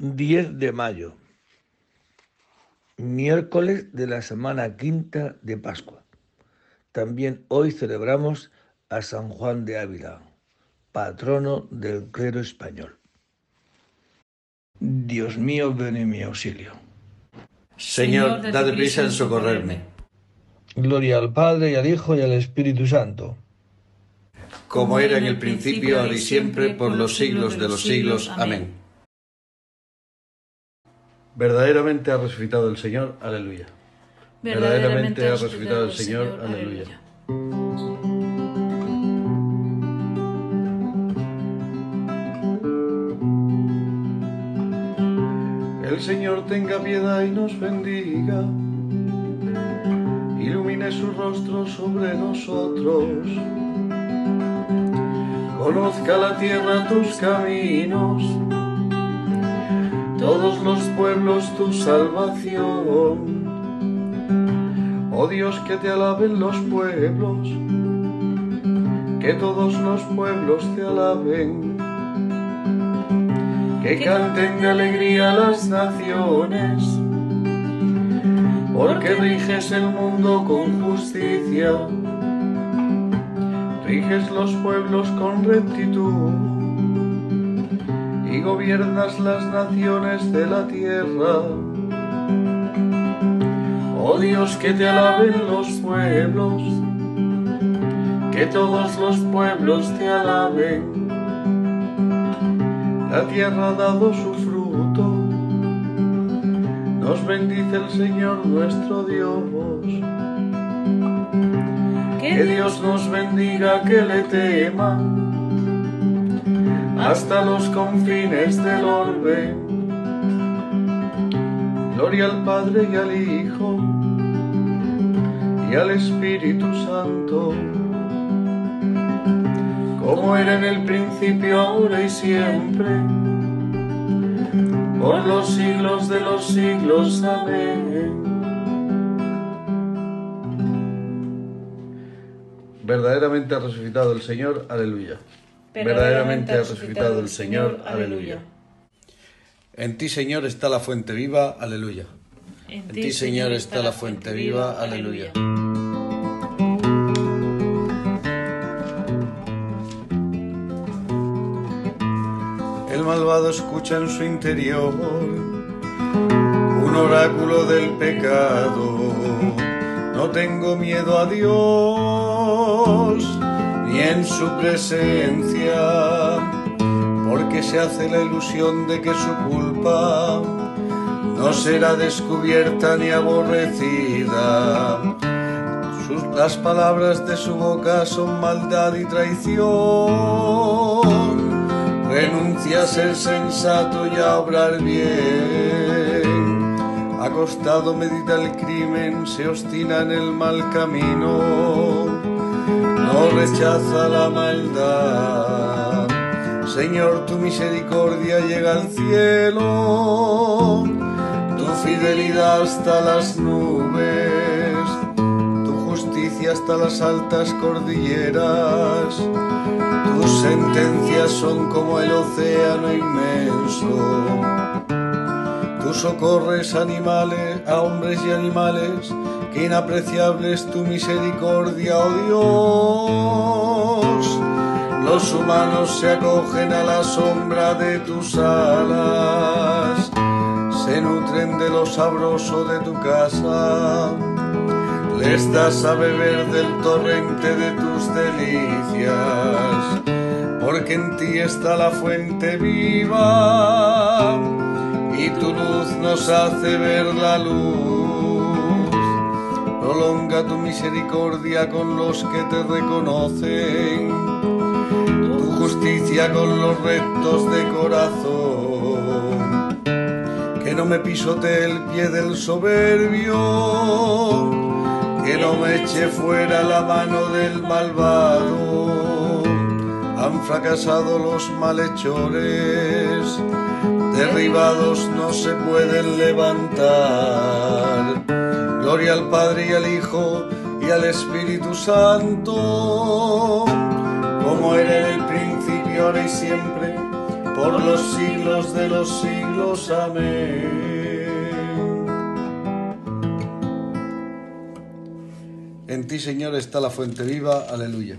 10 de mayo, miércoles de la semana quinta de Pascua. También hoy celebramos a San Juan de Ávila, patrono del clero español. Dios mío, ven en mi auxilio. Señor, dad prisa en socorrerme. Gloria al Padre y al Hijo y al Espíritu Santo. Como era en el principio, ahora y siempre, por los siglos de los siglos. Amén. Verdaderamente ha resucitado el Señor, aleluya. Verdaderamente ha resucitado el Señor, aleluya. El Señor tenga piedad y nos bendiga, ilumine su rostro sobre nosotros, conozca la tierra tus caminos todos los pueblos tu salvación. Oh Dios, que te alaben los pueblos, que todos los pueblos te alaben, que canten de alegría las naciones, porque riges el mundo con justicia, riges los pueblos con rectitud y gobiernas las naciones de la tierra. Oh Dios, que te alaben los pueblos, que todos los pueblos te alaben. La tierra ha dado su fruto, nos bendice el Señor nuestro Dios. Que Dios nos bendiga, que le teman hasta los confines del orbe. Gloria al Padre y al Hijo y al Espíritu Santo, como era en el principio, ahora y siempre, por los siglos de los siglos. Amén. Verdaderamente ha resucitado el Señor, aleluya. Verdaderamente ha resucitado el Señor. Aleluya. En ti, Señor, está la fuente viva. Aleluya. En ti, Señor, está la fuente viva. Aleluya. El malvado escucha en su interior un oráculo del pecado. No tengo miedo a Dios ni en su presencia, porque se hace la ilusión de que su culpa no será descubierta ni aborrecida. las palabras de su boca son maldad y traición. Renuncia a ser sensato y a obrar bien. Acostado medita el crimen, se obstina en el mal camino no rechaza la maldad. Señor, tu misericordia llega al cielo, tu fidelidad hasta las nubes, tu justicia hasta las altas cordilleras. Tus sentencias son como el océano inmenso. Tú socorres animales, a hombres y animales. Qué inapreciable es tu misericordia, oh Dios. Los humanos se acogen a la sombra de tus alas, se nutren de lo sabroso de tu casa, les das a beber del torrente de tus delicias, porque en ti está la fuente viva y tu luz nos hace ver la luz prolonga tu misericordia con los que te reconocen, tu justicia con los rectos de corazón. Que no me pisotee el pie del soberbio, que no me eche fuera la mano del malvado. Han fracasado los malhechores, derribados no se pueden levantar Gloria al Padre y al Hijo y al Espíritu Santo, como era en el principio, ahora y siempre, por los siglos de los siglos. Amén. En ti, Señor, está la fuente viva. Aleluya.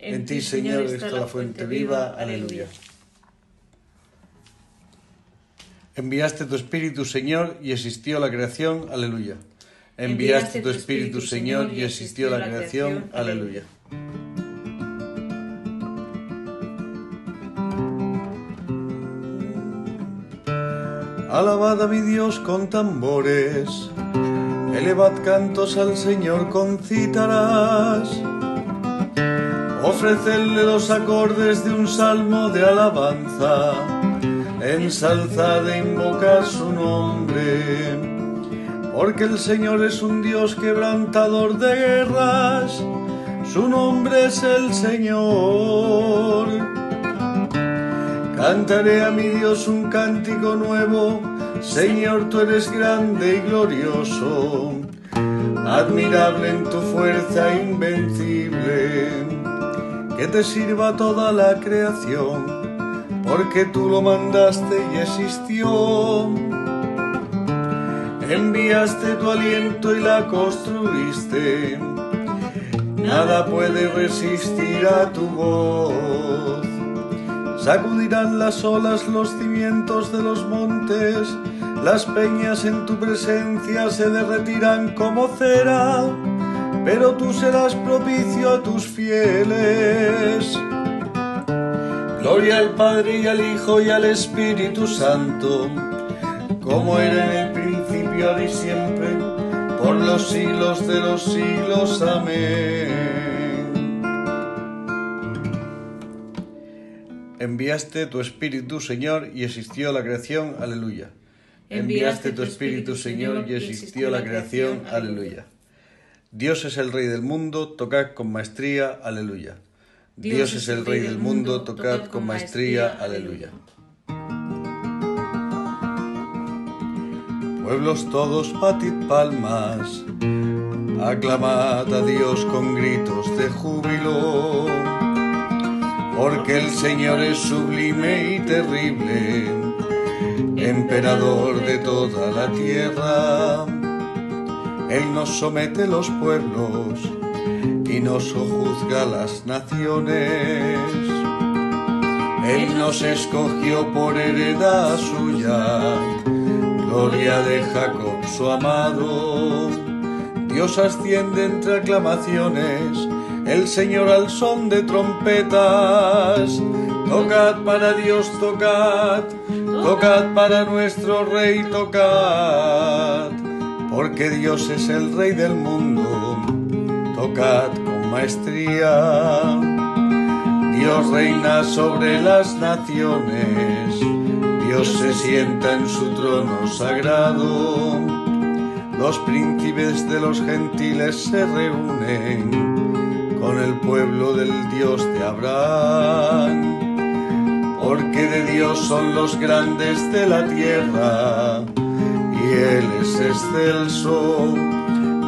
En ti, Señor, está la fuente viva. Aleluya. Enviaste tu Espíritu, Señor, y existió la creación. Aleluya. Enviaste tu Espíritu, Señor, y existió la creación. Aleluya. Alabad a mi Dios con tambores, elevad cantos al Señor con cítaras, ofrecedle los acordes de un salmo de alabanza, ensalzad e invocad su nombre, porque el Señor es un Dios quebrantador de guerras, su nombre es el Señor. Cantaré a mi Dios un cántico nuevo, Señor, tú eres grande y glorioso, admirable en tu fuerza invencible, que te sirva toda la creación, porque tú lo mandaste y existió. Enviaste tu aliento y la construiste, nada puede resistir a tu voz Sacudirán las olas los cimientos de los montes, las peñas en tu presencia se derretirán como cera, pero tú serás propicio a tus fieles. Gloria al Padre y al Hijo y al Espíritu Santo, como era en el principio, y siempre, por los siglos de los siglos. Amén. Enviaste tu Espíritu, Señor, y existió la creación. Aleluya. Enviaste tu Espíritu, Señor, y existió la creación. Aleluya. Dios es el Rey del mundo, tocad con maestría. Aleluya. Dios es el Rey del mundo, tocad con maestría. Aleluya. Pueblos todos, batid palmas, aclamad a Dios con gritos de júbilo porque el Señor es sublime y terrible, emperador de toda la tierra. Él nos somete los pueblos y nos sojuzga las naciones. Él nos escogió por heredad suya, gloria de Jacob su amado. Dios asciende entre aclamaciones el Señor al son de trompetas. Tocad para Dios, tocad, tocad para nuestro Rey, tocad, porque Dios es el Rey del mundo. Tocad con maestría. Dios reina sobre las naciones, Dios se sienta en su trono sagrado. Los príncipes de los gentiles se reúnen con el pueblo del Dios de Abraham, porque de Dios son los grandes de la tierra, y Él es excelso.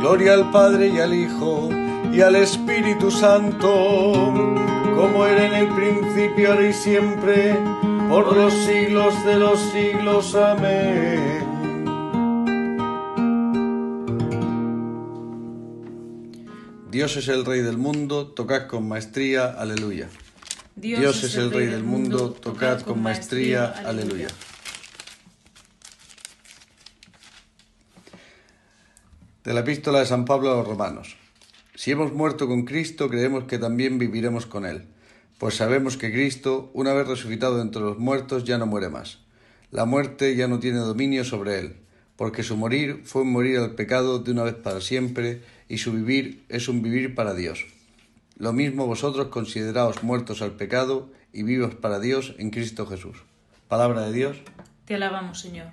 Gloria al Padre y al Hijo y al Espíritu Santo, como era en el principio, ahora y siempre, por los siglos de los siglos. Amén. Dios es el Rey del mundo, tocad con maestría, aleluya. Dios, es el Rey del mundo, tocad con maestría, aleluya. De la epístola de San Pablo a los Romanos. Si hemos muerto con Cristo, creemos que también viviremos con Él, pues sabemos que Cristo, una vez resucitado entre los muertos, ya no muere más. La muerte ya no tiene dominio sobre Él, porque su morir fue morir al pecado de una vez para siempre, y su vivir es un vivir para Dios. Lo mismo vosotros consideraos muertos al pecado y vivos para Dios en Cristo Jesús. Palabra de Dios. Te alabamos, Señor.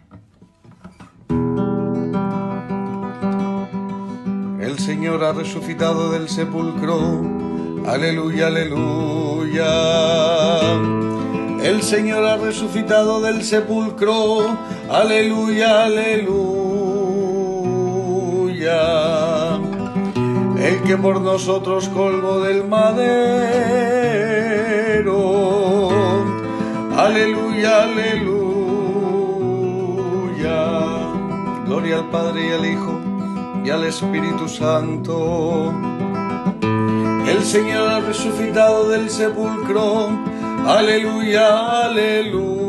El Señor ha resucitado del sepulcro. Aleluya, aleluya. El Señor ha resucitado del sepulcro. Aleluya, aleluya el que por nosotros colgó del madero. Aleluya, aleluya. Gloria al Padre y al Hijo al Espíritu Santo. El Señor ha resucitado del sepulcro. Aleluya, aleluya.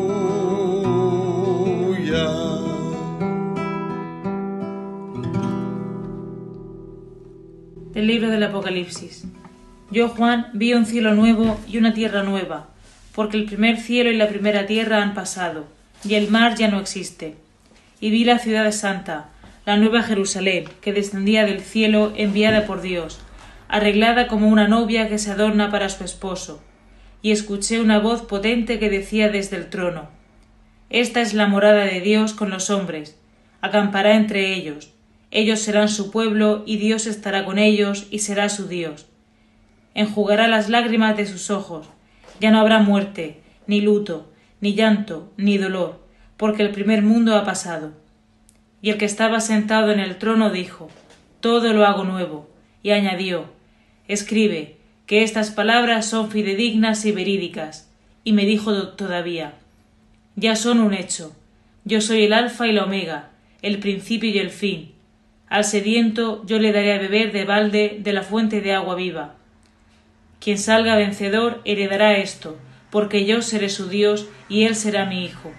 Del libro del Apocalipsis. Yo, Juan, vi un cielo nuevo y una tierra nueva, porque el primer cielo y la primera tierra han pasado, y el mar ya no existe. Y vi la ciudad santa, la nueva Jerusalén, que descendía del cielo enviada por Dios, arreglada como una novia que se adorna para su esposo. Y escuché una voz potente que decía desde el trono Esta es la morada de Dios con los hombres, acampará entre ellos, ellos serán su pueblo y Dios estará con ellos y será su Dios. Enjugará las lágrimas de sus ojos, ya no habrá muerte, ni luto, ni llanto, ni dolor, porque el primer mundo ha pasado. Y el que estaba sentado en el trono dijo, Todo lo hago nuevo, y añadió, Escribe, que estas palabras son fidedignas y verídicas. Y me dijo todavía, Ya son un hecho. Yo soy el alfa y la omega, el principio y el fin. Al sediento yo le daré a beber de balde de la fuente de agua viva. Quien salga vencedor heredará esto, porque yo seré su Dios y él será mi hijo.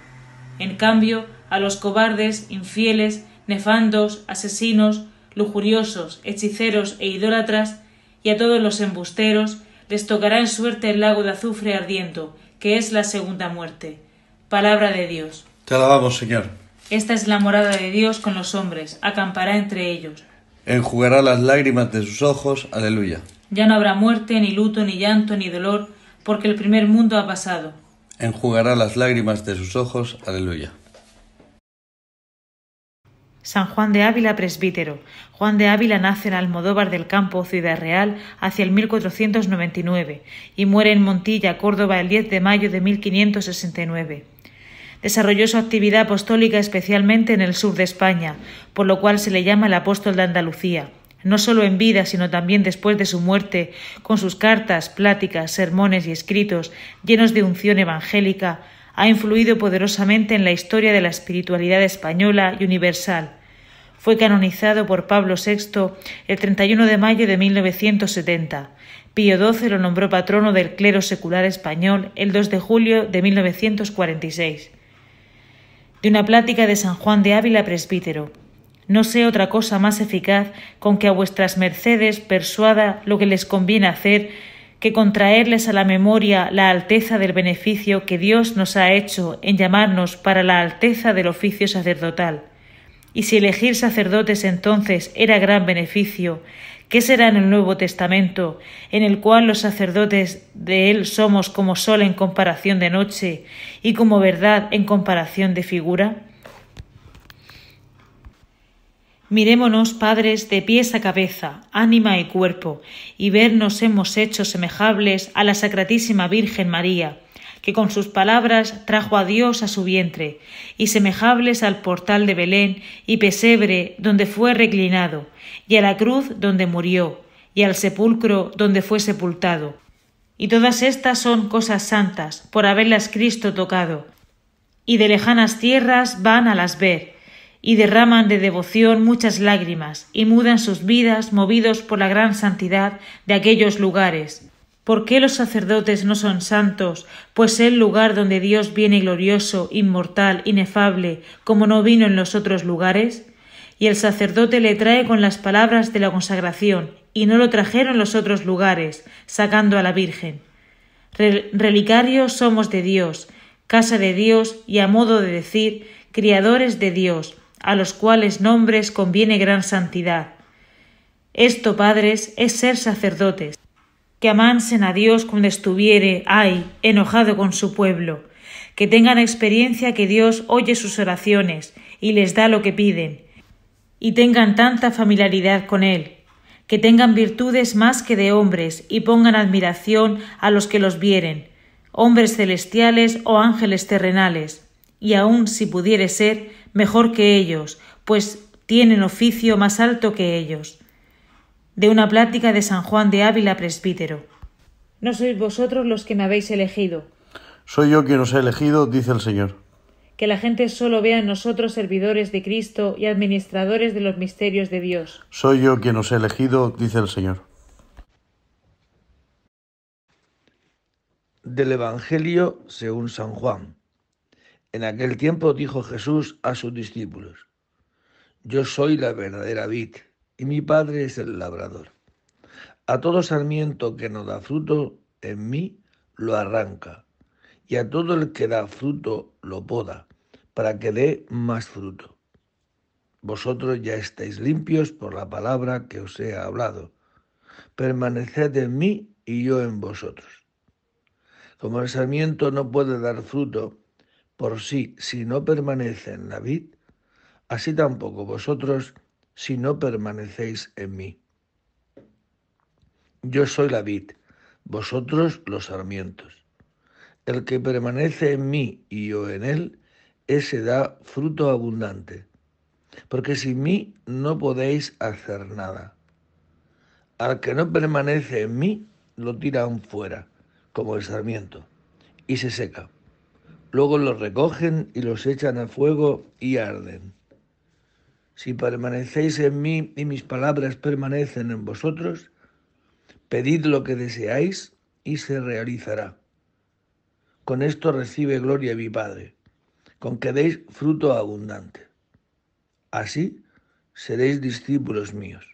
En cambio, a los cobardes, infieles, nefandos, asesinos, lujuriosos, hechiceros e idólatras, y a todos los embusteros, les tocará en suerte el lago de azufre ardiendo, que es la segunda muerte. Palabra de Dios. Te alabamos, Señor. Esta es la morada de Dios con los hombres, acampará entre ellos. Enjugará las lágrimas de sus ojos. Aleluya. Ya no habrá muerte, ni luto, ni llanto, ni dolor, porque el primer mundo ha pasado enjugará las lágrimas de sus ojos. Aleluya. San Juan de Ávila presbítero. Juan de Ávila nace en Almodóvar del Campo, Ciudad Real, hacia el 1499 y muere en Montilla, Córdoba, el 10 de mayo de 1569. Desarrolló su actividad apostólica especialmente en el sur de España, por lo cual se le llama el apóstol de Andalucía no solo en vida, sino también después de su muerte, con sus cartas, pláticas, sermones y escritos llenos de unción evangélica, ha influido poderosamente en la historia de la espiritualidad española y universal. Fue canonizado por Pablo VI el 31 de mayo de 1970. Pío XII lo nombró patrono del clero secular español el 2 de julio de 1946. De una plática de San Juan de Ávila presbítero. No sé otra cosa más eficaz con que a vuestras mercedes persuada lo que les conviene hacer que contraerles a la memoria la alteza del beneficio que Dios nos ha hecho en llamarnos para la alteza del oficio sacerdotal. Y si elegir sacerdotes entonces era gran beneficio, ¿qué será en el Nuevo Testamento, en el cual los sacerdotes de él somos como sol en comparación de noche y como verdad en comparación de figura? Mirémonos, padres, de pies a cabeza, ánima y cuerpo, y vernos hemos hecho semejables a la Sacratísima Virgen María, que con sus palabras trajo a Dios a su vientre, y semejables al portal de Belén y pesebre donde fue reclinado, y a la cruz donde murió, y al sepulcro donde fue sepultado. Y todas estas son cosas santas, por haberlas Cristo tocado, y de lejanas tierras van a las ver, y derraman de devoción muchas lágrimas, y mudan sus vidas movidos por la gran santidad de aquellos lugares. ¿Por qué los sacerdotes no son santos? Pues el lugar donde Dios viene glorioso, inmortal, inefable, como no vino en los otros lugares. Y el sacerdote le trae con las palabras de la consagración, y no lo trajeron los otros lugares, sacando a la Virgen. Relicarios somos de Dios, casa de Dios, y a modo de decir, criadores de Dios, a los cuales nombres conviene gran santidad. Esto, padres, es ser sacerdotes, que amansen a Dios cuando estuviere, ay, enojado con su pueblo, que tengan experiencia que Dios oye sus oraciones y les da lo que piden, y tengan tanta familiaridad con Él, que tengan virtudes más que de hombres y pongan admiración a los que los vieren, hombres celestiales o ángeles terrenales, y aun si pudiere ser, mejor que ellos, pues tienen oficio más alto que ellos. De una plática de San Juan de Ávila presbítero. No sois vosotros los que me habéis elegido. Soy yo quien os he elegido, dice el Señor. Que la gente solo vea en nosotros servidores de Cristo y administradores de los misterios de Dios. Soy yo quien os he elegido, dice el Señor. Del Evangelio según San Juan. En aquel tiempo dijo Jesús a sus discípulos, Yo soy la verdadera vid y mi Padre es el labrador. A todo sarmiento que no da fruto en mí lo arranca, y a todo el que da fruto lo poda, para que dé más fruto. Vosotros ya estáis limpios por la palabra que os he hablado. Permaneced en mí y yo en vosotros. Como el sarmiento no puede dar fruto por sí si no permanece en la vid, así tampoco vosotros si no permanecéis en mí. Yo soy la vid, vosotros los sarmientos. El que permanece en mí y yo en él, ese da fruto abundante, porque sin mí no podéis hacer nada. Al que no permanece en mí, lo tiran fuera, como el sarmiento, y se seca. Luego los recogen y los echan a fuego y arden. Si permanecéis en mí y mis palabras permanecen en vosotros, pedid lo que deseáis y se realizará. Con esto recibe gloria mi Padre, con que deis fruto abundante. Así seréis discípulos míos.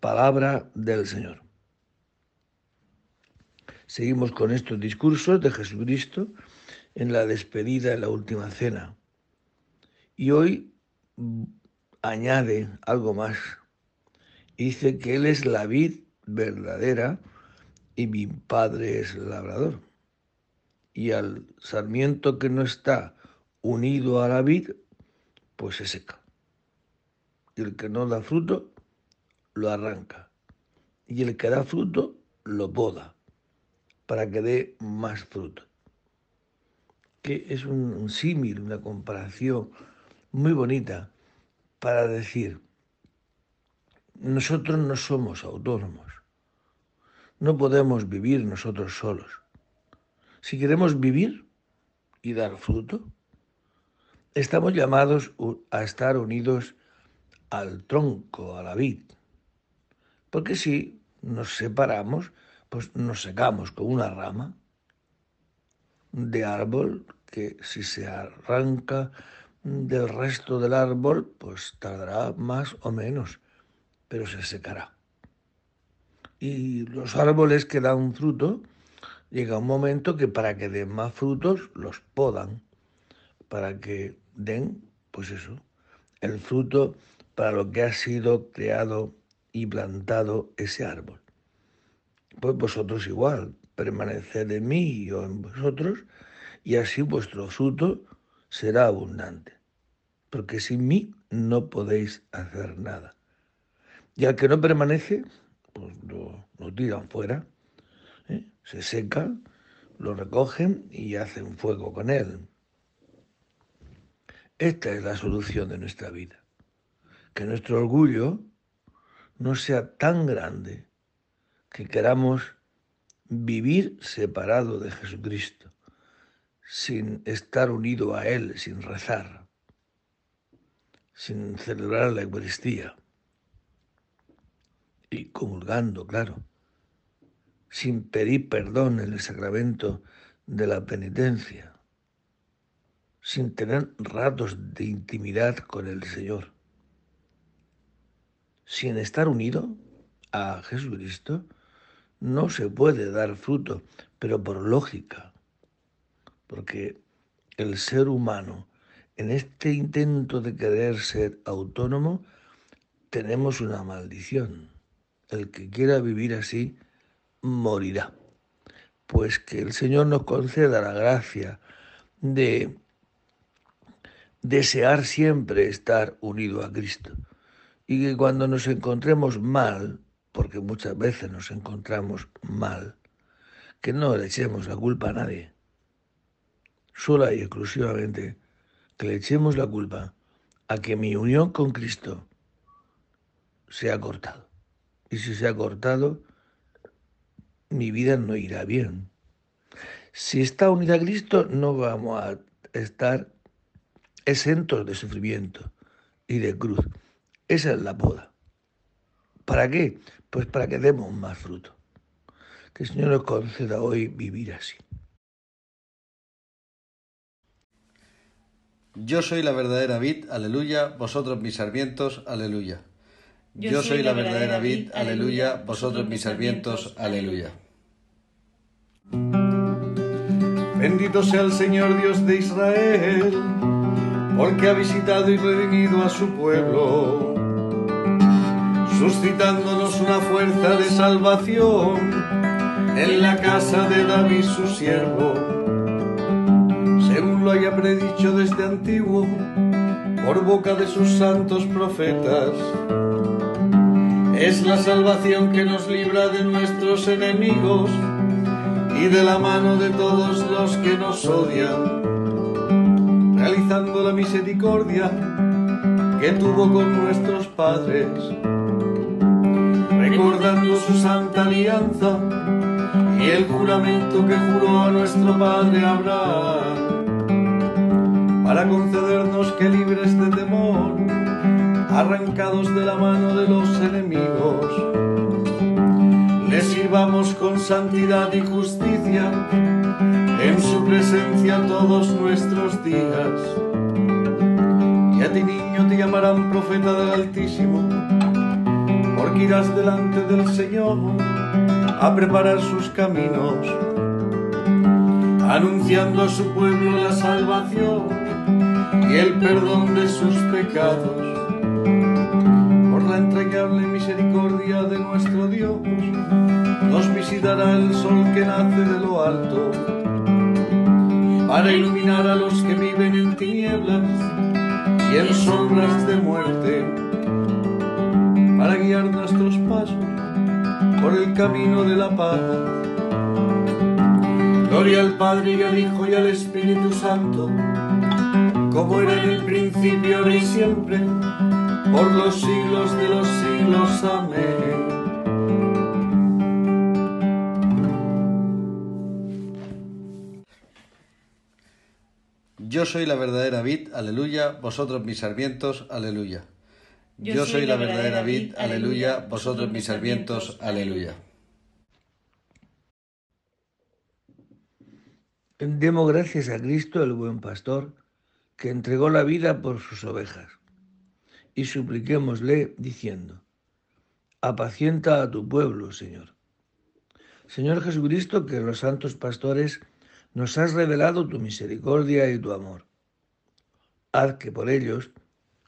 Palabra del Señor. Seguimos con estos discursos de Jesucristo en la despedida en la última cena. Y hoy añade algo más. Dice que Él es la vid verdadera y mi Padre es el labrador. Y al sarmiento que no está unido a la vid, pues se seca. Y el que no da fruto, lo arranca. Y el que da fruto, lo poda, para que dé más fruto. Que es un símil, una comparación muy bonita para decir, nosotros no somos autónomos, no podemos vivir nosotros solos. Si queremos vivir y dar fruto, estamos llamados a estar unidos al tronco, a la vid. Porque si nos separamos, pues nos secamos con una rama de árbol que si se arranca del resto del árbol, pues tardará más o menos, pero se secará. Y los árboles que dan fruto, llega un momento que para que den más frutos los podan, para que den, pues eso, el fruto para lo que ha sido creado y plantado ese árbol. Pues vosotros igual, permaneced en mí y yo en vosotros, y así vuestro fruto será abundante, porque sin mí no podéis hacer nada. Y al que no permanece, pues lo, tiran fuera, ¿eh? se seca, lo recogen y hacen fuego con él. Esta es la solución de nuestra vida. Que nuestro orgullo no sea tan grande que queramos vivir separado de Jesucristo sin estar unido a Él, sin rezar, sin celebrar la Eucaristía y comulgando, claro, sin pedir perdón en el sacramento de la penitencia, sin tener ratos de intimidad con el Señor, sin estar unido a Jesucristo, no se puede dar fruto, pero por lógica porque el ser humano, en este intento de querer ser autónomo, tenemos una maldición. El que quiera vivir así, morirá. Pues que el Señor nos conceda la gracia de desear siempre estar unido a Cristo. Y que cuando nos encontremos mal, porque muchas veces nos encontramos mal, que no le echemos la culpa a nadie, sola y exclusivamente que le echemos la culpa a que mi unión con Cristo se ha cortado. Y si se ha cortado, mi vida no irá bien. Si está unida a Cristo, no vamos a estar exentos de sufrimiento y de cruz. Esa es la poda. ¿Para qué? Pues para que demos más fruto. Que el Señor nos conceda hoy vivir así. Yo soy la verdadera vid, aleluya, vosotros mis sarmientos, aleluya. Yo soy la verdadera vid, aleluya, vosotros mis sarmientos, aleluya. Bendito sea el Señor Dios de Israel, porque ha visitado y redimido a su pueblo, suscitándonos una fuerza de salvación en la casa de David su siervo, según lo haya predicho desde antiguo por boca de sus santos profetas. Es la salvación que nos libra de nuestros enemigos y de la mano de todos los que nos odian, realizando la misericordia que tuvo con nuestros padres, recordando su santa alianza y el juramento que juró a nuestro padre Abraham, para concedernos que libres de temor, arrancados de la mano de los enemigos, le sirvamos con santidad y justicia en su presencia todos nuestros días. Y a ti niño te llamarán profeta del Altísimo, porque irás delante del Señor a preparar sus caminos, anunciando a su pueblo la salvación y el perdón de sus pecados. Por la entrañable misericordia de nuestro Dios, nos visitará el sol que nace de lo alto, para iluminar a los que viven en tinieblas y en sombras de muerte, para guiar nuestros pasos por el camino de la paz. Gloria al Padre y al Hijo y al Espíritu Santo, como era en el principio, ahora y siempre, por los siglos de los siglos. Amén. Yo soy la verdadera vid, aleluya, vosotros mis sarmientos, aleluya. Yo, soy la verdadera vid, aleluya, vosotros mis sarmientos, aleluya. Demos gracias a Cristo, el buen pastor, que entregó la vida por sus ovejas, y supliquémosle diciendo, apacienta a tu pueblo, Señor. Señor Jesucristo, que los santos pastores nos has revelado tu misericordia y tu amor. Haz que por ellos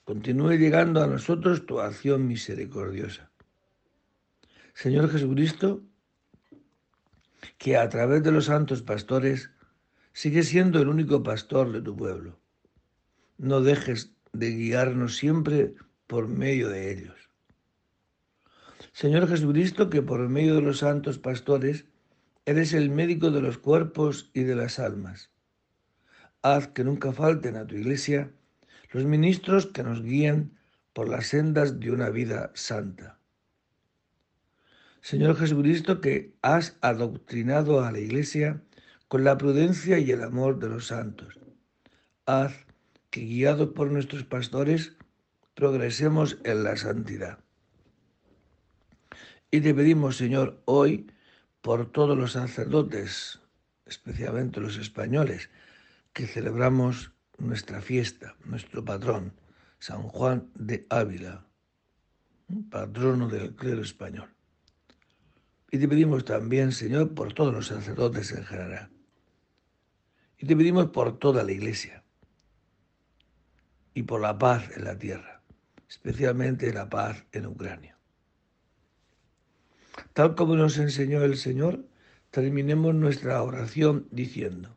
continúe llegando a nosotros tu acción misericordiosa. Señor Jesucristo, que a través de los santos pastores sigue siendo el único pastor de tu pueblo. No dejes de guiarnos siempre por medio de ellos. Señor Jesucristo, que por medio de los santos pastores eres el médico de los cuerpos y de las almas. Haz que nunca falten a tu iglesia los ministros que nos guían por las sendas de una vida santa. Señor Jesucristo, que has adoctrinado a la Iglesia con la prudencia y el amor de los santos, haz que guiados por nuestros pastores progresemos en la santidad. Y te pedimos, Señor, hoy por todos los sacerdotes, especialmente los españoles, que celebramos nuestra fiesta, nuestro patrón, San Juan de Ávila, patrono del clero español. Y te pedimos también, Señor, por todos los sacerdotes en general. Y te pedimos por toda la iglesia. Y por la paz en la tierra, especialmente la paz en Ucrania. Tal como nos enseñó el Señor, terminemos nuestra oración diciendo,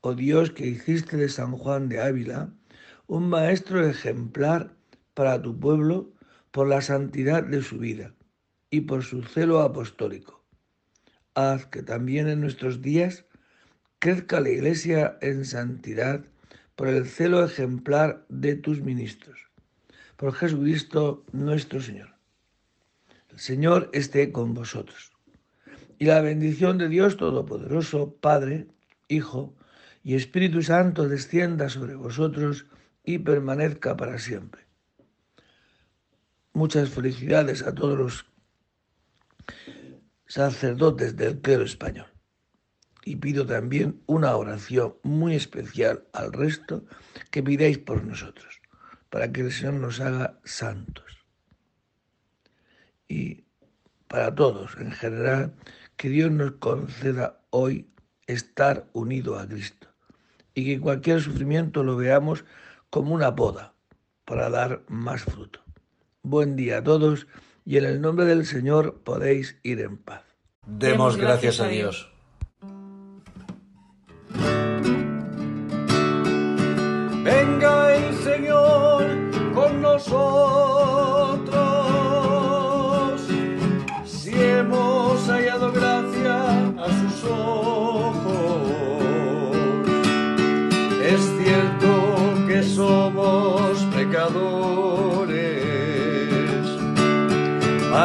oh Dios, que hiciste de San Juan de Ávila un maestro ejemplar para tu pueblo por la santidad de su vida y por su celo apostólico. Haz que también en nuestros días crezca la Iglesia en santidad por el celo ejemplar de tus ministros. Por Jesucristo nuestro Señor. El Señor esté con vosotros. Y la bendición de Dios Todopoderoso, Padre, Hijo y Espíritu Santo descienda sobre vosotros y permanezca para siempre. Muchas felicidades a todos los sacerdotes del clero español. Y pido también una oración muy especial al resto que pidáis por nosotros, para que el Señor nos haga santos. Y para todos en general, que Dios nos conceda hoy estar unido a Cristo y que cualquier sufrimiento lo veamos como una poda para dar más fruto. Buen día a todos y en el nombre del Señor podéis ir en paz. Demos gracias a Dios. Venga el Señor con nosotros.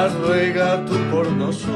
Ruega tú por nosotros